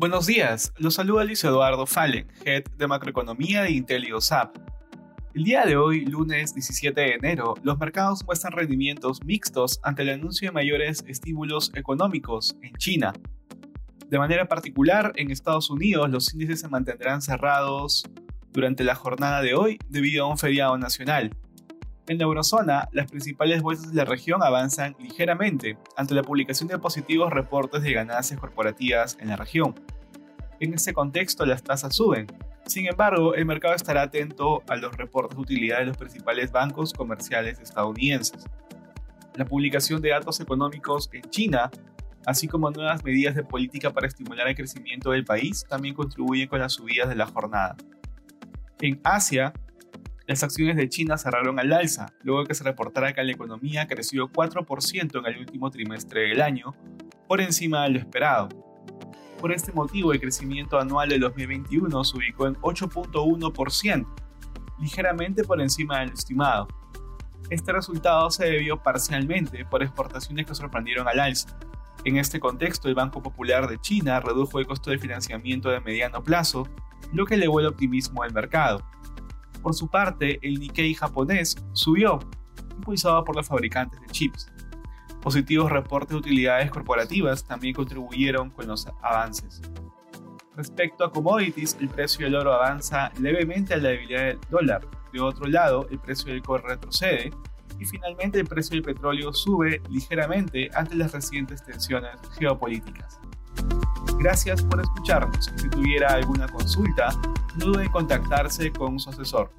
Buenos días, los saluda Luis Eduardo Fallen, Head de Macroeconomía de IntelioSAP. El día de hoy, lunes 17 de enero, los mercados muestran rendimientos mixtos ante el anuncio de mayores estímulos económicos en China. De manera particular, en Estados Unidos los índices se mantendrán cerrados durante la jornada de hoy debido a un feriado nacional. En la eurozona, las principales bolsas de la región avanzan ligeramente ante la publicación de positivos reportes de ganancias corporativas en la región. En este contexto, las tasas suben. Sin embargo, el mercado estará atento a los reportes de utilidad de los principales bancos comerciales estadounidenses. La publicación de datos económicos en China, así como nuevas medidas de política para estimular el crecimiento del país, también contribuyen con las subidas de la jornada. En Asia, las acciones de China cerraron al alza, luego que se reportara que la economía creció 4% en el último trimestre del año, por encima de lo esperado. Por este motivo, el crecimiento anual de 2021 se ubicó en 8.1%, ligeramente por encima del estimado. Este resultado se debió parcialmente por exportaciones que sorprendieron al alza. En este contexto, el Banco Popular de China redujo el costo de financiamiento de mediano plazo, lo que elevó el optimismo del mercado. Por su parte, el Nikkei japonés subió, impulsado por los fabricantes de chips. Positivos reportes de utilidades corporativas también contribuyeron con los avances. Respecto a commodities, el precio del oro avanza levemente a la debilidad del dólar. De otro lado, el precio del cobre retrocede. Y finalmente, el precio del petróleo sube ligeramente ante las recientes tensiones geopolíticas. Gracias por escucharnos. Si tuviera alguna consulta, dude contactarse con su asesor.